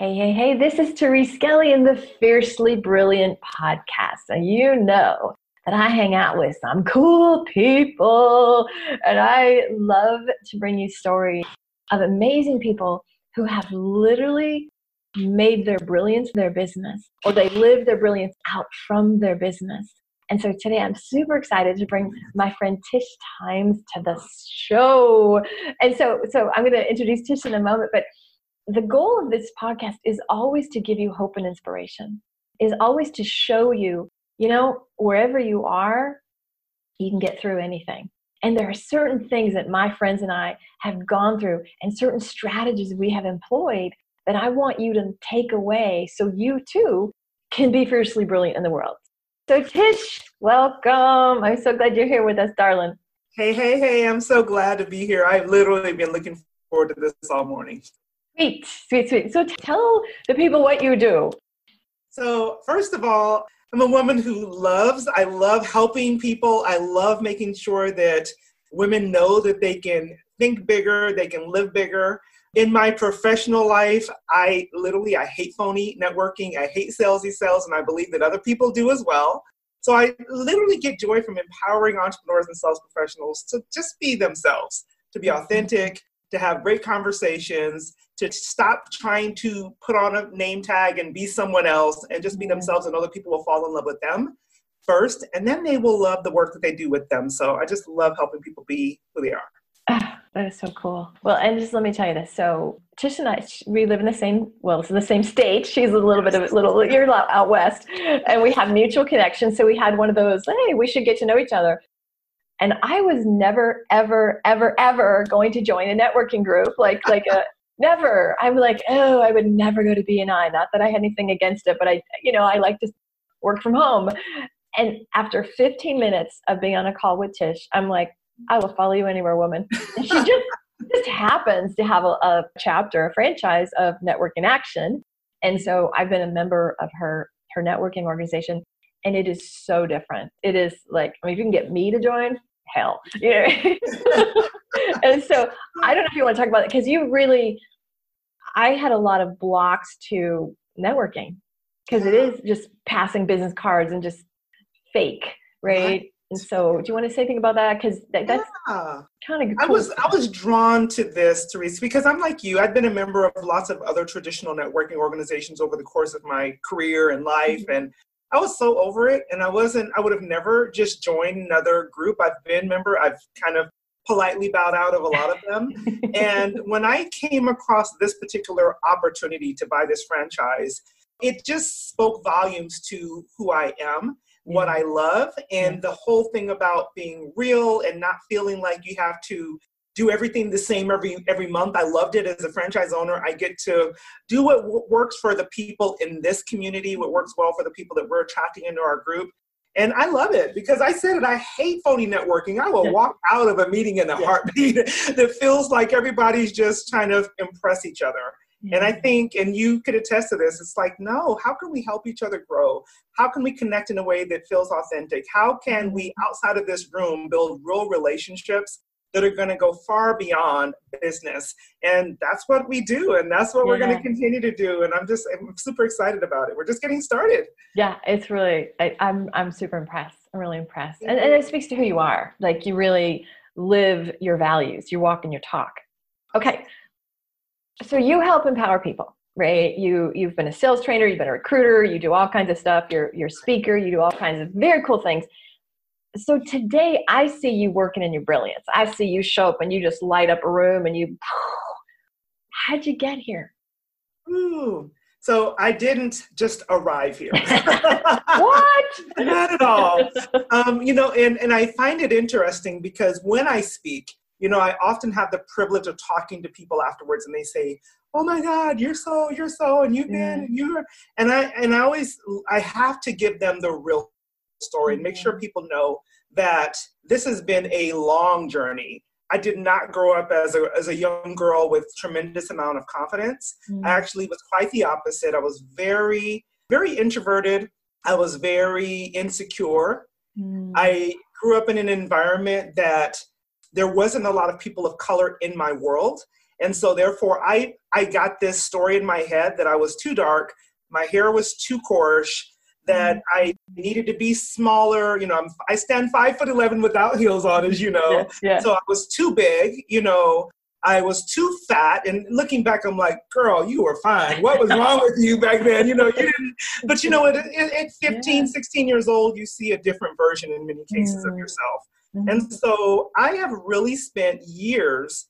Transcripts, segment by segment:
Hey, hey, hey, this is Therese Skelly in the Fiercely Brilliant podcast. And you know that I hang out with some cool people. And I love to bring you stories of amazing people who have literally made their brilliance their business or they live their brilliance out from their business. And so today I'm super excited to bring my friend Tish Times to the show. And so so I'm going to introduce Tish in a moment, but the goal of this podcast is always to give you hope and inspiration, is always to show you, you know, wherever you are, you can get through anything. And there are certain things that my friends and I have gone through and certain strategies we have employed that I want you to take away so you too can be fiercely brilliant in the world. So, Tish, welcome. I'm so glad you're here with us, darling. Hey, hey, hey. I'm so glad to be here. I've literally been looking forward to this all morning. Sweet, sweet, sweet. So tell the people what you do. So, first of all, I'm a woman who loves, I love helping people. I love making sure that women know that they can think bigger, they can live bigger. In my professional life, I literally I hate phony networking. I hate salesy sales, and I believe that other people do as well. So I literally get joy from empowering entrepreneurs and sales professionals to just be themselves, to be authentic, to have great conversations, to stop trying to put on a name tag and be someone else and just be themselves and other people will fall in love with them first and then they will love the work that they do with them. So i just love helping people be who they are. Ah, that is so cool. Well and just let me tell you this. So tish and i we live in the same well it's in the same state. She's a little bit of a little you're out west. And we have mutual connections. So we had one of those hey we should get to know each other. And i was never ever ever ever going to join a networking group like like a never. I'm like, oh, I would never go to BNI. Not that I had anything against it, but I, you know, I like to work from home. And after 15 minutes of being on a call with Tish, I'm like, I will follow you anywhere, woman. And she just just happens to have a, a chapter, a franchise of Network in Action. And so I've been a member of her her networking organization, and it is so different. It is like, I mean, if you can get me to join, hell, you know. and so I don't know if you want to talk about it because you really I had a lot of blocks to networking because it is just passing business cards and just fake, right? And so, do you want to say anything about that? Because that, that's yeah. kind of. Cool. I was I was drawn to this, Therese, because I'm like you. I've been a member of lots of other traditional networking organizations over the course of my career and life, mm-hmm. and I was so over it. And I wasn't. I would have never just joined another group. I've been member. I've kind of politely bowed out of a lot of them. and when I came across this particular opportunity to buy this franchise, it just spoke volumes to who I am, what I love, and the whole thing about being real and not feeling like you have to do everything the same every every month. I loved it as a franchise owner. I get to do what w- works for the people in this community, what works well for the people that we're attracting into our group, and I love it because I said it. I hate phony networking. I will yeah. walk out of a meeting in a yeah. heartbeat that feels like everybody's just trying to impress each other. Yeah. And I think, and you could attest to this, it's like, no, how can we help each other grow? How can we connect in a way that feels authentic? How can we, mm-hmm. outside of this room, build real relationships that are going to go far beyond business. And that's what we do. And that's what yeah. we're going to continue to do. And I'm just, I'm super excited about it. We're just getting started. Yeah, it's really, I, am I'm, I'm super impressed. I'm really impressed. And, and it speaks to who you are. Like you really live your values, you walk and you talk. Okay. So you help empower people right? You you've been a sales trainer, you've been a recruiter, you do all kinds of stuff. You're you're a speaker, you do all kinds of very cool things. So today I see you working in your brilliance. I see you show up and you just light up a room and you how'd you get here? Ooh. So I didn't just arrive here. what? Not at all. Um, you know, and, and I find it interesting because when I speak, you know, I often have the privilege of talking to people afterwards and they say, oh my god you're so you're so and you've been and you're and i and i always i have to give them the real story and make sure people know that this has been a long journey. I did not grow up as a, as a young girl with tremendous amount of confidence. Mm. i actually was quite the opposite. I was very very introverted. I was very insecure. Mm. i grew up in an environment that there wasn't a lot of people of color in my world. And so therefore I I got this story in my head that I was too dark, my hair was too coarse, that. I needed to be smaller. You know, I'm, I stand five foot eleven without heels on, as you know. Yes, yes. So I was too big. You know, I was too fat. And looking back, I'm like, girl, you were fine. What was wrong with you back then? You know, you didn't. But you know, at, at 15, yeah. 16 years old, you see a different version in many cases mm. of yourself. Mm-hmm. And so I have really spent years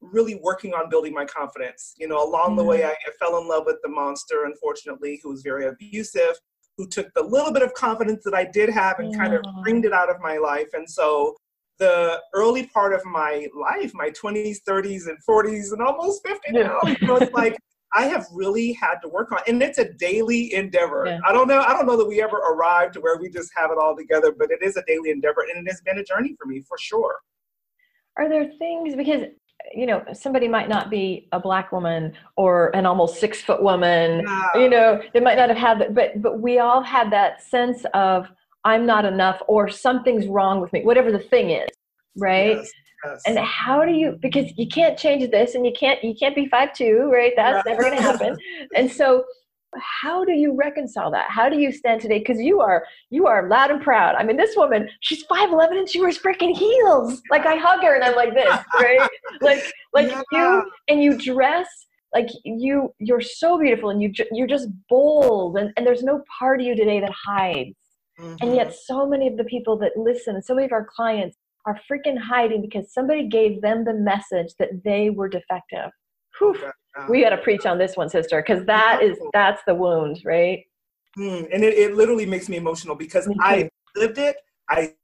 really working on building my confidence. You know, along mm-hmm. the way. I, I, fell in love with the monster, unfortunately, who was very abusive, who took the little bit of confidence that I did have and yeah. kind of bringed it out of my life. And so the early part of my life, my 20s, 30s, and 40s, and almost 50 yeah. now, you know, it's like, I have really had to work on, and it's a daily endeavor. Yeah. I don't know. I don't know that we ever arrive to where we just have it all together, but it is a daily endeavor, and it has been a journey for me for sure. Are there things because you know somebody might not be a black woman or an almost six foot woman you know they might not have had that but but we all had that sense of i'm not enough or something's wrong with me whatever the thing is right yes, yes. and how do you because you can't change this and you can't you can't be five two right that's right. never going to happen and so how do you reconcile that? How do you stand today? Because you are you are loud and proud. I mean this woman she's 5'11 and she wears freaking heels. Like i hug her and i'm like this right? Like like yeah. you and you dress like you you're so beautiful and you you're just bold and, and there's no part of you today that hides. Mm-hmm. and yet so many of the people that listen and so many of our clients are freaking hiding because somebody gave them the message that they were defective Whew we got to preach on this one, sister, because that is that's the wound, right? Mm, and it, it literally makes me emotional because I lived it. I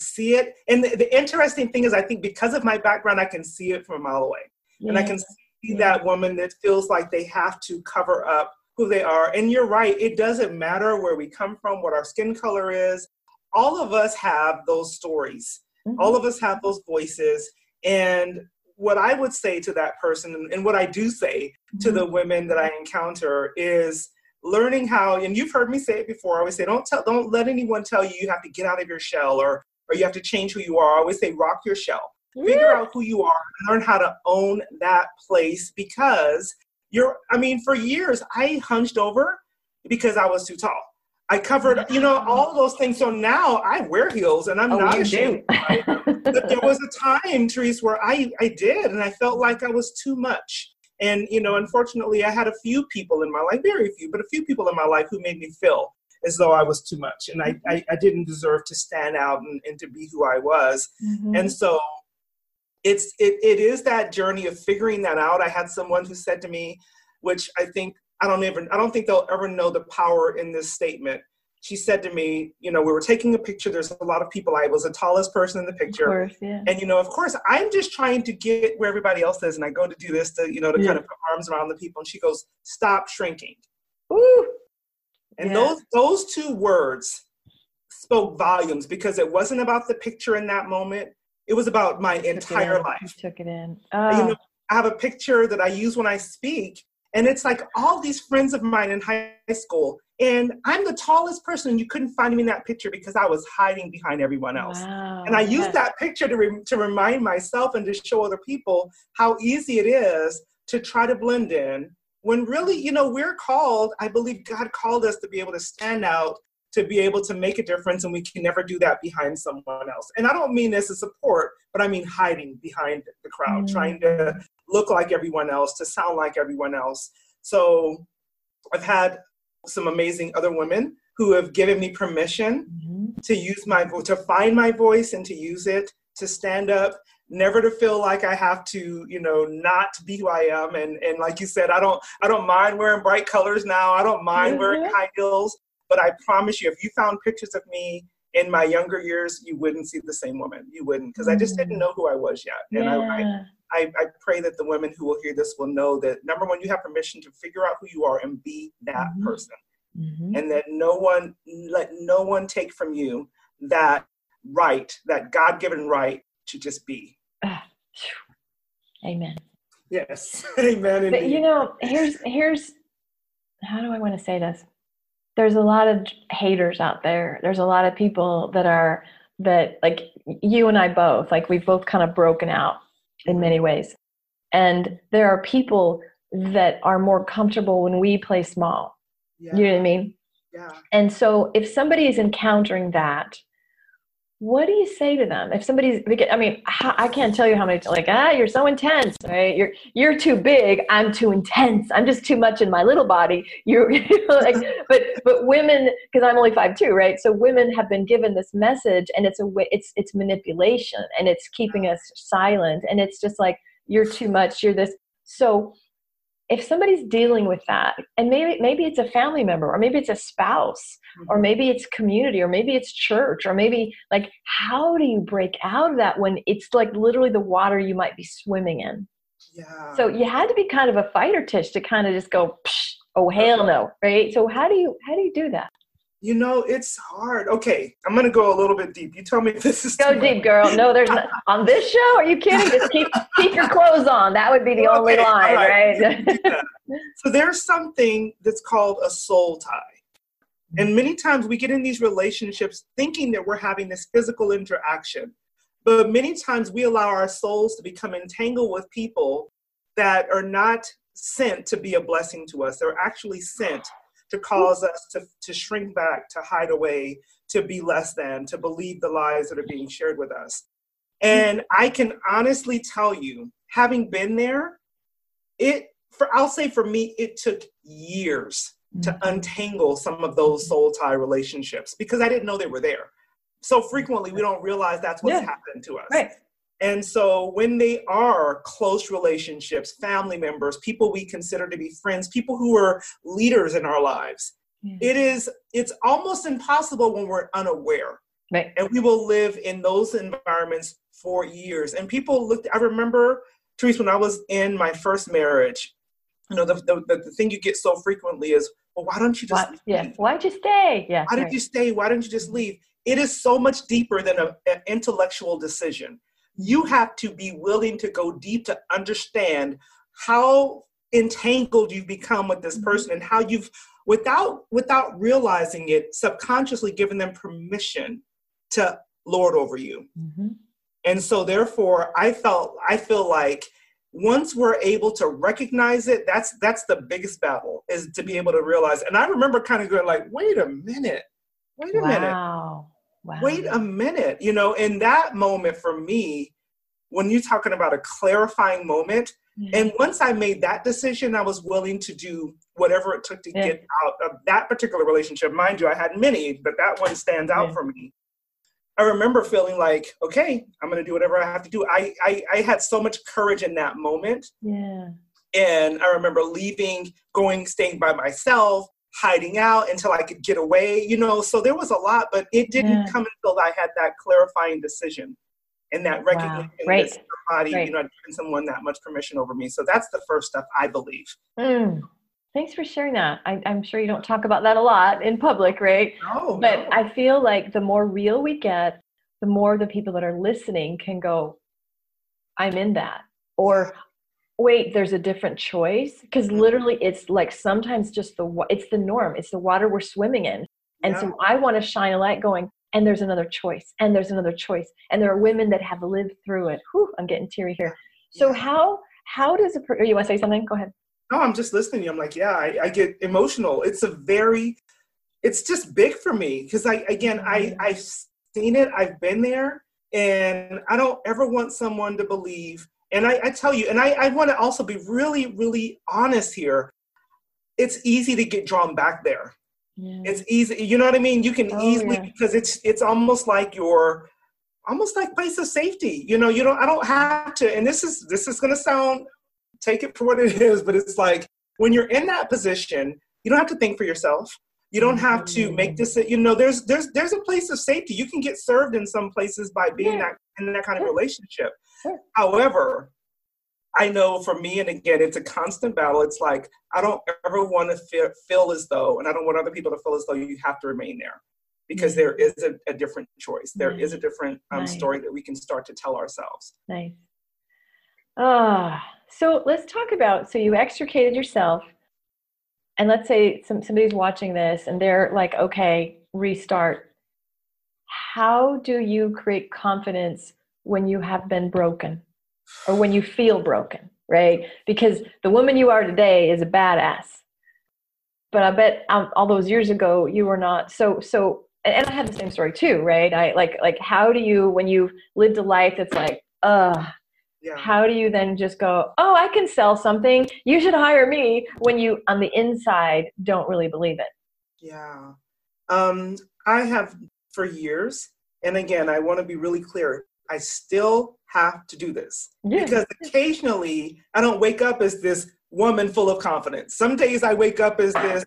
see it, and the, the, interesting thing is, I think because of my background, I can see it from a mile away, yeah. and I can see yeah. that woman that feels like they have to cover up who they are. And you're right; it doesn't matter where we come from, what our skin color is. All of us have those stories. Mm-hmm. All of us have those voices, and what I would say to that person, and what I do say to the mm-hmm. women that I encounter, is learning how. And you've heard me say it before. I always say, don't tell, don't let anyone tell you you have to get out of your shell or or you have to change who you are. I always say, rock your shell. Figure out who you are and learn how to own that place because you're. I mean, for years I hunched over because I was too tall. I covered, you know, all those things. So now I wear heels and I'm oh, not ashamed. But there was a time, Therese, where I, I did and I felt like I was too much. And, you know, unfortunately, I had a few people in my life, very few, but a few people in my life who made me feel as though I was too much and I, I, I didn't deserve to stand out and, and to be who I was. Mm-hmm. And so it's it, it is that journey of figuring that out. I had someone who said to me, which I think I don't even I don't think they'll ever know the power in this statement. She said to me, you know, we were taking a picture. There's a lot of people. I was the tallest person in the picture, course, yeah. and you know, of course, I'm just trying to get where everybody else is, and I go to do this to you know to yeah. kind of put arms around the people. And she goes, "Stop shrinking." Ooh. And yeah. those those two words spoke volumes because it wasn't about the picture in that moment. It was about my entire life. You took it in. Oh. You ah. know, I have a picture that I use when I speak, and it's like all these friends of mine in high school. And I'm the tallest person. You couldn't find me in that picture because I was hiding behind everyone else. Wow. And I used that picture to, re- to remind myself and to show other people how easy it is to try to blend in when really, you know, we're called, I believe God called us to be able to stand out, to be able to make a difference, and we can never do that behind someone else. And I don't mean this as support, but I mean hiding behind the crowd, mm. trying to look like everyone else, to sound like everyone else. So I've had some amazing other women who have given me permission mm-hmm. to use my to find my voice and to use it to stand up never to feel like i have to you know not be who i am and and like you said i don't i don't mind wearing bright colors now i don't mind mm-hmm. wearing high heels but i promise you if you found pictures of me in my younger years you wouldn't see the same woman you wouldn't because i just didn't mm. know who i was yet and yeah. I, I, I pray that the women who will hear this will know that number one you have permission to figure out who you are and be that mm-hmm. person mm-hmm. and that no one let no one take from you that right, that God given right to just be. Ah, amen. Yes, amen. Indeed. But you know, here's here's how do I want to say this? There's a lot of haters out there. There's a lot of people that are that like you and I both, like we've both kind of broken out in many ways. And there are people that are more comfortable when we play small. Yeah. You know what I mean? Yeah. And so if somebody is encountering that, what do you say to them? If somebody's i mean i can't tell you how many like ah you're so intense right? You're you're too big. I'm too intense. I'm just too much in my little body. You're like but but women because i'm only five two right? So women have been given this message and it's a it's it's manipulation and it's keeping us silent and it's just like you're too much. You're this. So if somebody's dealing with that and maybe maybe it's a family member or maybe it's a spouse mm-hmm. or maybe it's community or maybe it's church or maybe like how do you break out of that when it's like literally the water you might be swimming in? Yeah. So you had to be kind of a fighter tish to kind of just go oh hell no right? So how do you how do you do that you know, it's hard. Okay, I'm gonna go a little bit deep. You tell me if this is go deep, girl. No, there's not, on this show. Are you kidding? Just keep keep your clothes on. That would be the okay, only line, right? right? yeah. So there's something that's called a soul tie. And many times we get in these relationships thinking that we're having this physical interaction. But many times we allow our souls to become entangled with people that are not sent to be a blessing to us. They're actually sent to cause us to, to shrink back, to hide away, to be less than, to believe the lies that are being shared with us. And I can honestly tell you, having been there, it for I'll say for me, it took years to mm-hmm. untangle some of those soul tie relationships because I didn't know they were there. So frequently we don't realize that's what's yeah. happened to us. Right. And so when they are close relationships, family members, people we consider to be friends, people who are leaders in our lives, yeah. it is it's almost impossible when we're unaware. Right. And we will live in those environments for years. And people looked I remember Therese when I was in my first marriage, you know, the, the, the thing you get so frequently is, well, why don't you just why, yeah, why'd you stay? Yeah. Why right. did you stay? Why didn't you just mm-hmm. leave? It is so much deeper than a, an intellectual decision you have to be willing to go deep to understand how entangled you've become with this mm-hmm. person and how you've without without realizing it subconsciously given them permission to lord over you mm-hmm. and so therefore i felt i feel like once we're able to recognize it that's that's the biggest battle is to be able to realize and i remember kind of going like wait a minute wait a wow. minute Wow. Wait a minute, you know, in that moment for me, when you're talking about a clarifying moment, yeah. and once I made that decision, I was willing to do whatever it took to yeah. get out of that particular relationship. Mind you, I had many, but that one stands out yeah. for me. I remember feeling like, okay, I'm going to do whatever I have to do. I, I, I had so much courage in that moment. Yeah. And I remember leaving, going, staying by myself, hiding out until I could get away, you know. So there was a lot, but it didn't yeah. come until I had that clarifying decision and that recognition wow. right. that somebody, right. you know, giving someone that much permission over me. So that's the first step, I believe. Mm. Thanks for sharing that. I, am sure you don't talk about that a lot in public, right? No, but no. I feel like the more real we get, the more the people that are listening can go, I'm in that. Or wait there's a different choice? Because mm-hmm. literally it's like sometimes just the it's the norm it's the water we're swimming in. And yeah. so i want to shine a light going and there's another choice and there's another choice and there are women that have lived through it. Whew, i'm getting teary here. So how how does a per- you want to say something? Go ahead. No i'm just listening you. I'm like yeah I, I get emotional. It's a very it's just big for me because i again i mm-hmm. i've seen it i've been there and i don't ever want someone to believe and I, I tell you, and I, I want to also be really, really honest here. it's easy to get drawn back there. Yeah. It's easy, you know what I mean? You can Oh, easily yeah. because it's it's almost like your almost like place of safety. You know, you don't I don't have to and this is this is gonna sound take it for what it is, but it's like when you're in that position, you don't have to think for yourself. You don't have to mm-hmm. make this you know, there's there's there's a place of safety. You can get served in some places by being Yeah. that in that kind of relationship. Sure. However, I know for me, and again, it's a constant battle. It's like I don't ever want to feel, feel as though, and I don't want other people to feel as though you have to remain there, because there is a, a different choice. There is a different um, Nice. story that we can start to tell ourselves. Nice. Ah, so let's talk about. So you extricated yourself, and let's say some somebody's watching this and they're like, "Okay, restart." How do you create confidence when you have been broken, or when you feel broken? Right? Because the woman you are today is a badass, but I bet um, all those years ago you were not. So so. And I had the same story too, right? I like like how do you when you've lived a life that's like, uh, Yeah. how do you then just go oh i can sell something you should hire me when you on the inside don't really believe it Yeah. Um, I have for years, and again, I want to be really clear. I still have to do this yeah because occasionally I don't wake up as this woman full of confidence. Some days I wake up as this,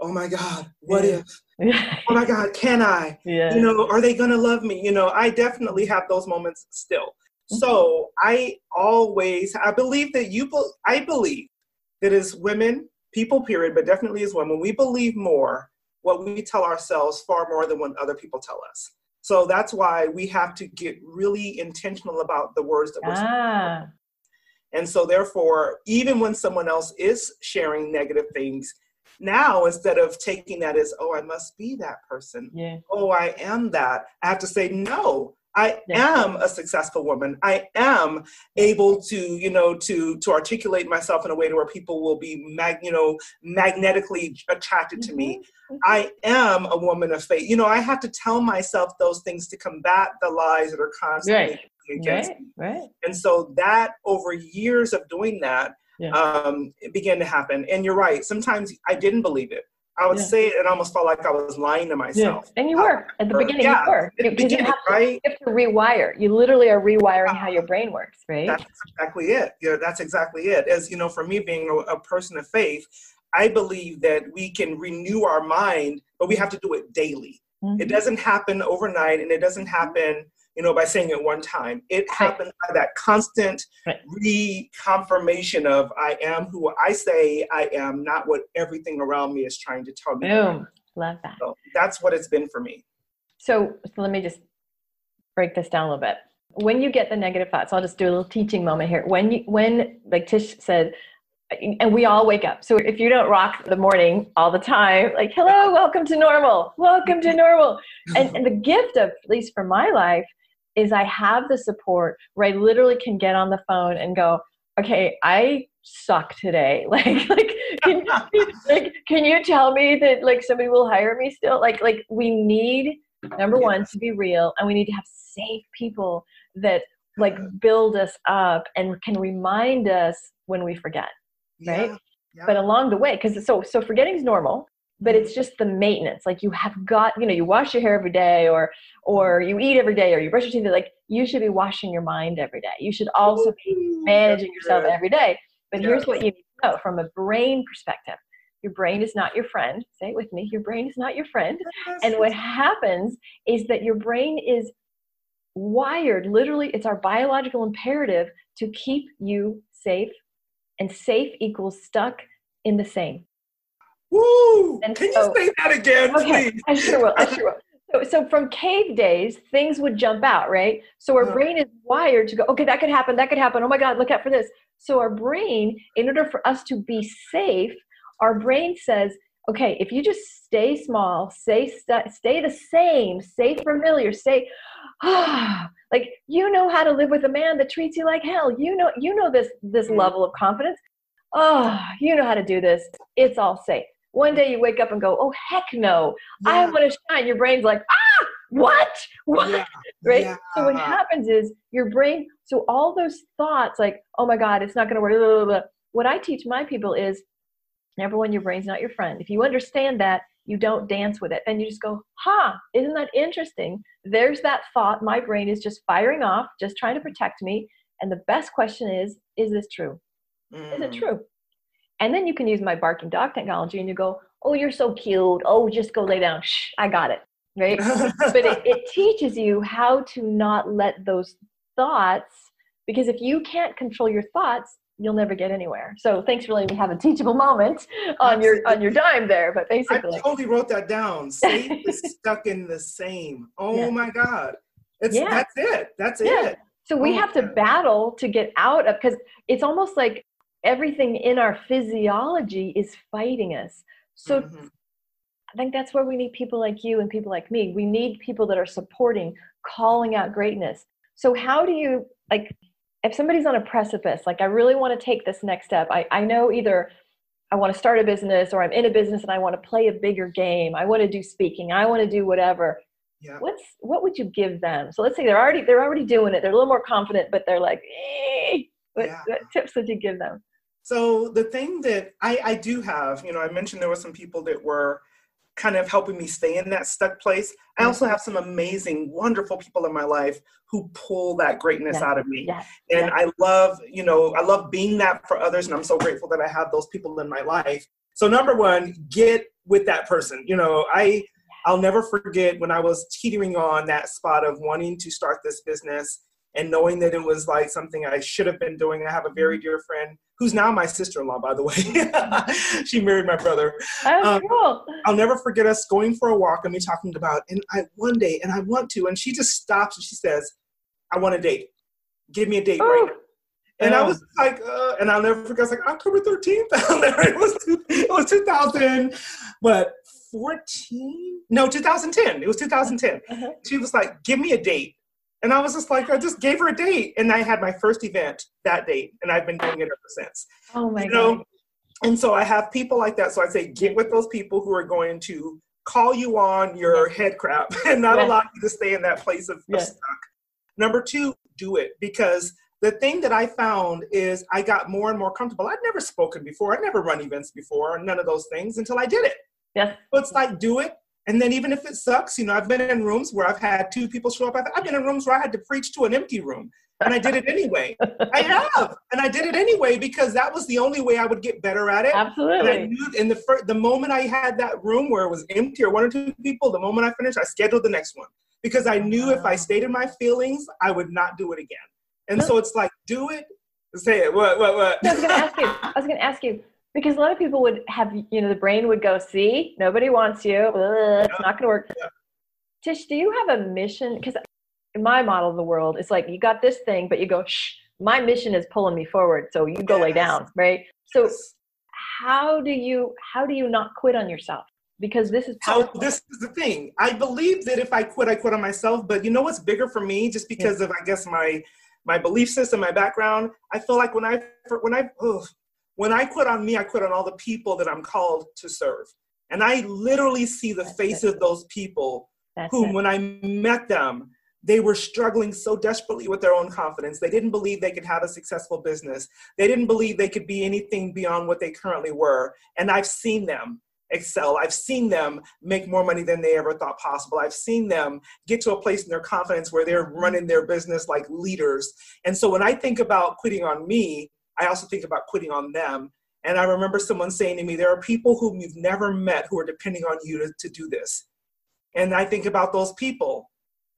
oh my God, what Yeah. if? Oh my God, can I? yeah You know, are they going to love me? You know, I definitely have those moments still. Mm-hmm. So I always, I believe that you, be- I believe that as women, people period, but definitely as women, we believe more what we tell ourselves far more than what other people tell us. So that's why we have to get really intentional about the words that we're saying. ah And so, therefore, even when someone else is sharing negative things, now instead of taking that as, oh, I must be that person, yeah oh, I am that, I have to say, no. I am a successful woman. I am able to, you know, to to articulate myself in a way to where people will be, mag, you know, magnetically attracted to me. Mhm. I am a woman of faith. You know, I have to tell myself those things to combat the lies that are constantly Right. against right me. right And so that over years of doing that, Yeah. um, it began to happen. And you're right. Sometimes I didn't believe it. I would Yeah. say it and almost felt like I was lying to myself. yeah and you were at the beginning yeah, you were the You- have to, right? you have to rewire you literally are rewiring how your brain works right That's exactly it. Yeah, that's exactly it. As you know, for me being a, a person of faith, I believe that we can renew our mind, but we have to do it daily. Mhm. It doesn't happen overnight, and it doesn't happen, you know, by saying it one time. It happens by that constant Right. reconfirmation of I am who I say I am, not what everything around me is trying to tell me. boom love that So that's what it's been for me. So, so let me just break this down a little bit. When you get the negative thoughts, I'll just do a little teaching moment here. When you, when like Tish said, and we all wake up. So if you don't rock the morning all the time, like hello, welcome to normal, welcome to normal. And, and the gift of, at least for my life, is I have the support where I literally can get on the phone and go, okay, I suck today. Like, like, can, like, can you tell me that like somebody will hire me still? Like, like we need number one to be real, and we need to have safe people that like build us up and can remind us when we forget. Right? Yeah, yeah. But along the way, because so so forgetting is normal, but it's just the maintenance. Like you have got, you know, you wash your hair every day, or or you eat every day, or you brush your teeth. Like you should be washing your mind every day. You should also be managing yourself every day. But here's what you need to know from a brain perspective. Your brain is not your friend. Say it with me. Your brain is not your friend. And what happens is that your brain is wired, literally, it's our biological imperative to keep you safe. And safe equals stuck in the same. Woo! And Can so- you say that again, Okay, please? I sure will. I sure will. So, so from cave days, things would jump out, right? So our Uh-huh. brain is wired to go, okay, that could happen, that could happen. Oh my God, look out for this. So our brain, in order for us to be safe, our brain says, okay, if you just stay small, stay st- stay the same, stay familiar, stay, ah, like you know how to live with a man that treats you like hell. You know, you know this this Mhm. level of confidence. Oh, you know how to do this. It's all safe. One day you wake up and go, oh heck no, I want to shine. Your brain's like, ah, what? What? yeah, Right? yeah. So what happens is your brain, so all those thoughts like, oh my God, it's not going to work. blah, blah, blah. What I teach my people is Number one, your brain's not your friend. If you understand that, you don't dance with it. And you just go, huh, isn't that interesting? There's that thought. My brain is just firing off, just trying to protect me. And the best question is, is this true? Mm. Is it mm. true? And then you can use my barking dog technology and you go, oh, you're so cute. Oh, just go lay down. Shh, I got it. Right. but it, it teaches you how to not let those thoughts, because if you can't control your thoughts, you'll never get anywhere. So thanks for letting me have a teachable moment on your on your dime there. But basically, I totally wrote that down. Safe is stuck in the same. Oh yeah. my God, it's yeah. that's it. That's yeah. it. So we oh have to battle to get out of because it's almost like everything in our physiology is fighting us. So mm-hmm. I think that's where we need people like you and people like me. We need people that are supporting, calling out greatness. So how do you like if somebody's on a precipice, like I really want to take this next step, I, I know either I want to start a business or I'm in a business and I want to play a bigger game. I want to do speaking. I want to do whatever. Yeah. What's what would you give them? So let's say they're already they're already doing it. They're a little more confident, but they're like, eh. what, yeah. what tips would you give them? So the thing that I, I do have, you know, I mentioned there were some people that were kind of helping me stay in that stuck place. I also have some amazing, wonderful people in my life who pull that greatness yes. out of me. Yes. And yes. I love, you know, I love being that for others. And I'm so grateful that I have those people in my life. So number one, get with that person. You know, I I'll never forget when I was teetering on that spot of wanting to start this business and knowing that it was like something I should have been doing. I have a very dear friend who's now my sister-in-law, by the way. she married my brother. Oh, um, cool. I'll never forget us going for a walk and me talking about, and I one day, and I want to, and she just stops and she says, "I want a date. Give me a date Ooh. right now." And I was like, uh, and I'll never forget. I was like October thirteenth. it was it was two thousand, what fourteen? No, two thousand ten. It was two thousand ten. Uh-huh. She was like, "Give me a date." And I was just like, I just gave her a date. And I had my first event that date. And I've been doing it ever since. Oh my you know? God. And so I have people like that. So I say, get with those people who are going to call you on your yes. head crap and not yes. allow you to stay in that place of, yes. of stuck. Number two, do it because the thing that I found is I got more and more comfortable. I'd never spoken before. I'd never run events before, none of those things until I did it. Yeah. So it's like do it, and then even if it sucks, you know, I've been in rooms where I've had two people show up. I've been in rooms where I had to preach to an empty room. And I did it anyway. I have, and I did it anyway because that was the only way I would get better at it. Absolutely. And I knew in the first, the moment I had that room where it was empty or one or two people, the moment I finished, I scheduled the next one because I knew if I stayed in my feelings, I would not do it again. And so it's like, do it, say it. What? What? What? I was going to ask you. I was going to ask you because a lot of people would have you know the brain would go see nobody wants you Ugh, it's not going to work yeah. tish do you have a mission because in my model of the world it's like you got this thing but you go shh my mission is pulling me forward so you go yes. lay down right so yes. how do you how do you not quit on yourself because this is powerful. so this is the thing i believe that if i quit i quit on myself but you know what's bigger for me just because yeah. of i guess my my belief system my background i feel like when i when i oh, when I quit on me, I quit on all the people that I'm called to serve. And I literally see the face of those people That's whom, it. when I met them, they were struggling so desperately with their own confidence. They didn't believe they could have a successful business. They didn't believe they could be anything beyond what they currently were. And I've seen them excel. I've seen them make more money than they ever thought possible. I've seen them get to a place in their confidence where they're running their business like leaders. And so when I think about quitting on me, I also think about quitting on them. And I remember someone saying to me, There are people whom you've never met who are depending on you to, to do this. And I think about those people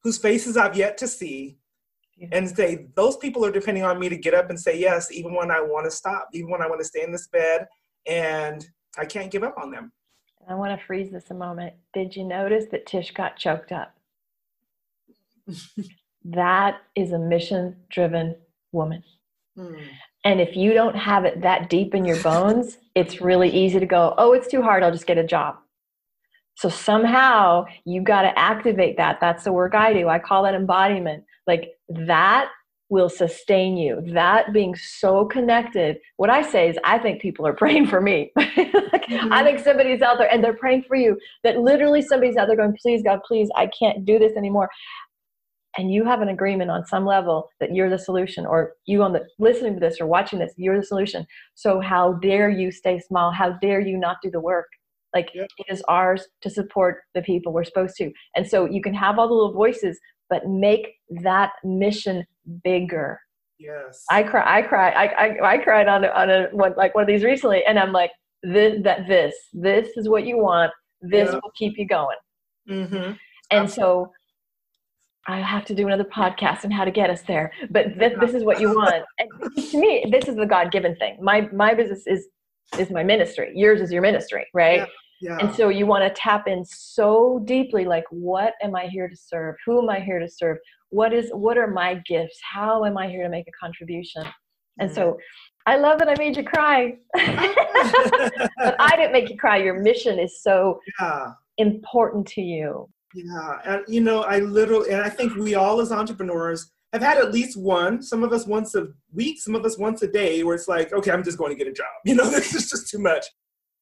whose faces I've yet to see and say, Those people are depending on me to get up and say yes, even when I want to stop, even when I want to stay in this bed. And I can't give up on them. I want to freeze this a moment. Did you notice that Tish got choked up? that is a mission driven woman. Hmm. And if you don't have it that deep in your bones, it's really easy to go, oh, it's too hard, I'll just get a job. So somehow you got to activate that. That's the work I do. I call that embodiment. Like that will sustain you. That being so connected. What I say is, I think people are praying for me. like, mm-hmm. I think somebody's out there and they're praying for you. That literally somebody's out there going, please, God, please, I can't do this anymore. And you have an agreement on some level that you're the solution or you on the listening to this or watching this you're the solution. So how dare you stay small? How dare you not do the work? Like it is ours to support the people we're supposed to. And so you can have all the little voices but make that mission bigger. Yes. I cry i cry i i, I cried on a, on a one like one of these recently and i'm like this that this this is what you want. This will keep you going. Mm-hmm. and so I have to do another podcast on how to get us there. But this, this is what you want. And to me, this is the God given thing. My my business is is my ministry. Yours is your ministry, right? Yeah, yeah. And so you want to tap in so deeply, like, what am I here to serve? Who am I here to serve? What is what are my gifts? How am I here to make a contribution? And mm-hmm. so I love that I made you cry. but I didn't make you cry. Your mission is so yeah. important to you. Yeah, and you know, I literally, and I think we all as entrepreneurs have had at least one. Some of us once a week, some of us once a day, where it's like, okay, I'm just going to get a job. You know, this is just too much.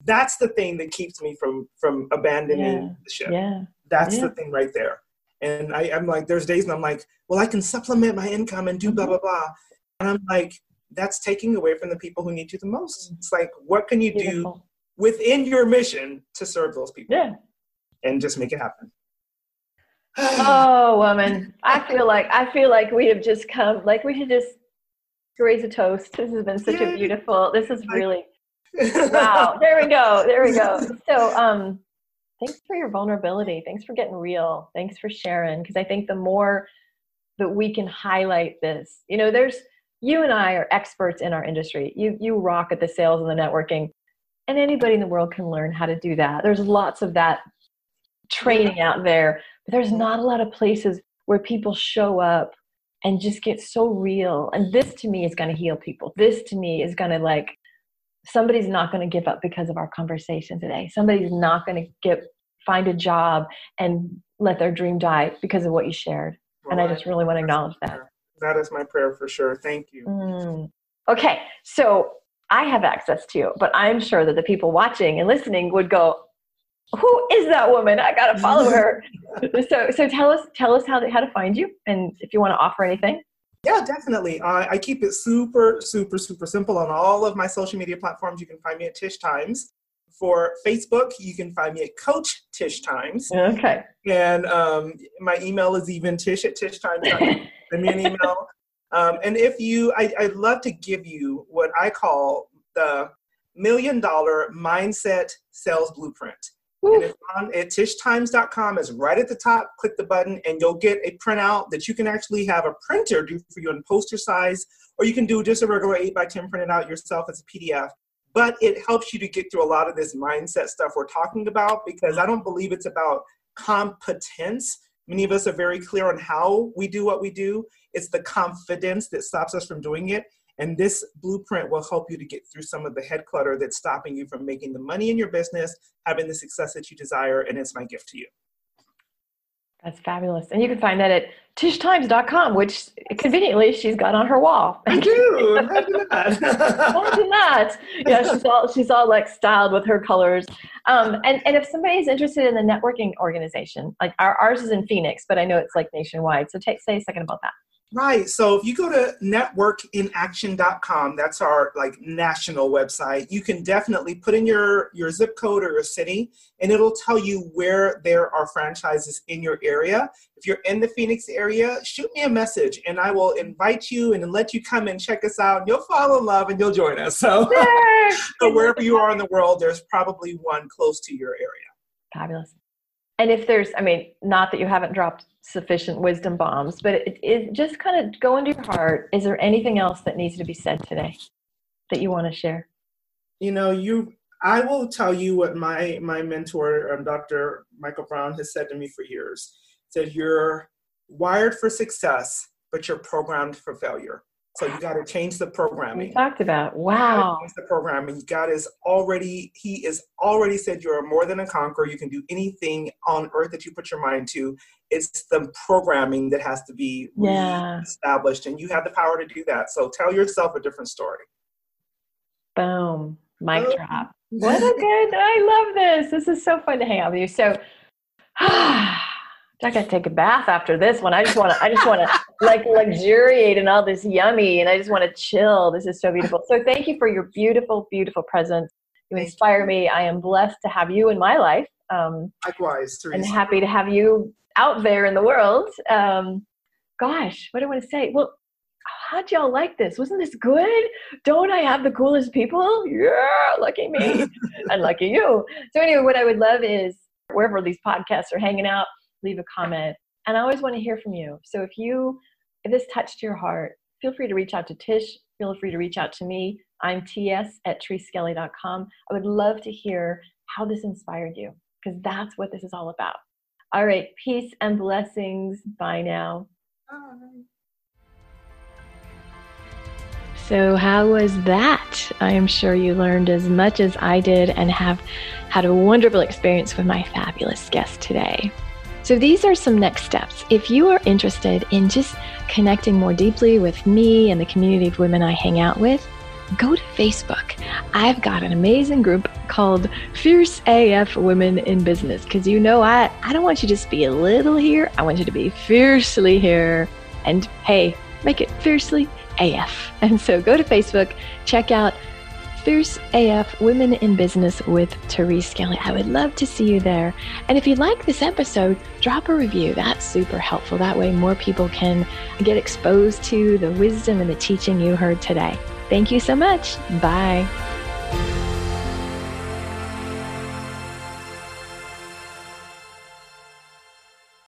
That's the thing that keeps me from from abandoning yeah. the ship. Yeah, that's yeah. the thing right there. And I, I'm like, there's days and I'm like, well, I can supplement my income and do blah mm-hmm. blah blah, and I'm like, that's taking away from the people who need you the most. Mm-hmm. It's like, what can you Beautiful. do within your mission to serve those people? Yeah, and just make it happen oh, woman, I feel like I feel like we have just come. Like we should just raise a toast. This has been such Yay. a beautiful. This is really wow. There we go. There we go. So, um, thanks for your vulnerability. Thanks for getting real. Thanks for sharing. Because I think the more that we can highlight this, you know, there's you and I are experts in our industry. You you rock at the sales and the networking, and anybody in the world can learn how to do that. There's lots of that training out there but there's not a lot of places where people show up and just get so real and this to me is going to heal people. This to me is going to like somebody's not going to give up because of our conversation today. Somebody's not going to get find a job and let their dream die because of what you shared well, and i just really want to acknowledge that. that is my prayer for sure. Thank you. Mm. okay so i have access to you but i'm sure that the people watching and listening would go who is that woman? I gotta follow her. so, so tell us, tell us how to, how to find you, and if you want to offer anything. Yeah, definitely. Uh, I keep it super, super, super simple on all of my social media platforms. You can find me at Tish Times. For Facebook, you can find me at Coach Tish Times. Okay. And um, my email is even Tish at Tish Times. Send me an email. Um, and if you, I, I'd love to give you what I call the million dollar mindset sales blueprint. And it's on at tishtimes.com. It's right at the top. Click the button, and you'll get a printout that you can actually have a printer do for you in poster size, or you can do just a regular 8 by 10 printed out yourself as a PDF. But it helps you to get through a lot of this mindset stuff we're talking about because I don't believe it's about competence. Many of us are very clear on how we do what we do. It's the confidence that stops us from doing it. And this blueprint will help you to get through some of the head clutter that's stopping you from making the money in your business, having the success that you desire, and it's my gift to you. That's fabulous. And you can find that at tishtimes.com, which conveniently she's got on her wall. I do. Imagine that. Imagine that. Yeah, she's all she's all like styled with her colors. Um, and, and if somebody's interested in the networking organization, like our, ours is in Phoenix, but I know it's like nationwide. So take say a second about that. Right. So if you go to networkinaction.com, that's our like national website, you can definitely put in your your zip code or your city and it'll tell you where there are franchises in your area. If you're in the Phoenix area, shoot me a message and I will invite you and let you come and check us out. You'll fall in love and you'll join us. So, so wherever you are in the world, there's probably one close to your area. Fabulous. And if there's, I mean, not that you haven't dropped sufficient wisdom bombs, but it, just kind of go into your heart. Is there anything else that needs to be said today that you want to share? You know, you. I will tell you what my my mentor, um, Dr. Michael Brown, has said to me for years. Said you're wired for success, but you're programmed for failure. So you got to change the programming. We talked about wow. Change the programming. God is already He is already said you are more than a conqueror. You can do anything on earth that you put your mind to. It's the programming that has to be yeah. established, and you have the power to do that. So tell yourself a different story. Boom, mic oh. drop. What a good! I love this. This is so fun to hang out with you. So. I gotta take a bath after this one. I just want to. I just want to like luxuriate in all this yummy, and I just want to chill. This is so beautiful. So thank you for your beautiful, beautiful presence. You inspire me. I am blessed to have you in my life. Um, Likewise, Teresa. and happy to have you out there in the world. Um, gosh, what do I want to say? Well, how'd y'all like this? Wasn't this good? Don't I have the coolest people? Yeah, lucky me, and lucky you. So anyway, what I would love is wherever these podcasts are hanging out leave a comment. And I always want to hear from you. So if you, if this touched your heart, feel free to reach out to Tish. Feel free to reach out to me. I'm ts at thereseskelly.com. I would love to hear how this inspired you because that's what this is all about. All right, peace and blessings. Bye now. Bye. So, how was that? I am sure you learned as much as I did and have had a wonderful experience with my fabulous guest today. So, these are some next steps. If you are interested in just connecting more deeply with me and the community of women I hang out with, go to Facebook. I've got an amazing group called Fierce AF Women in Business because you know I, I don't want you to just be a little here, I want you to be fiercely here. And hey, make it fiercely AF. And so go to Facebook, check out Fierce AF Women in Business with Therese Skelly. I would love to see you there. And if you like this episode, drop a review. That's super helpful. That way, more people can get exposed to the wisdom and the teaching you heard today. Thank you so much. Bye.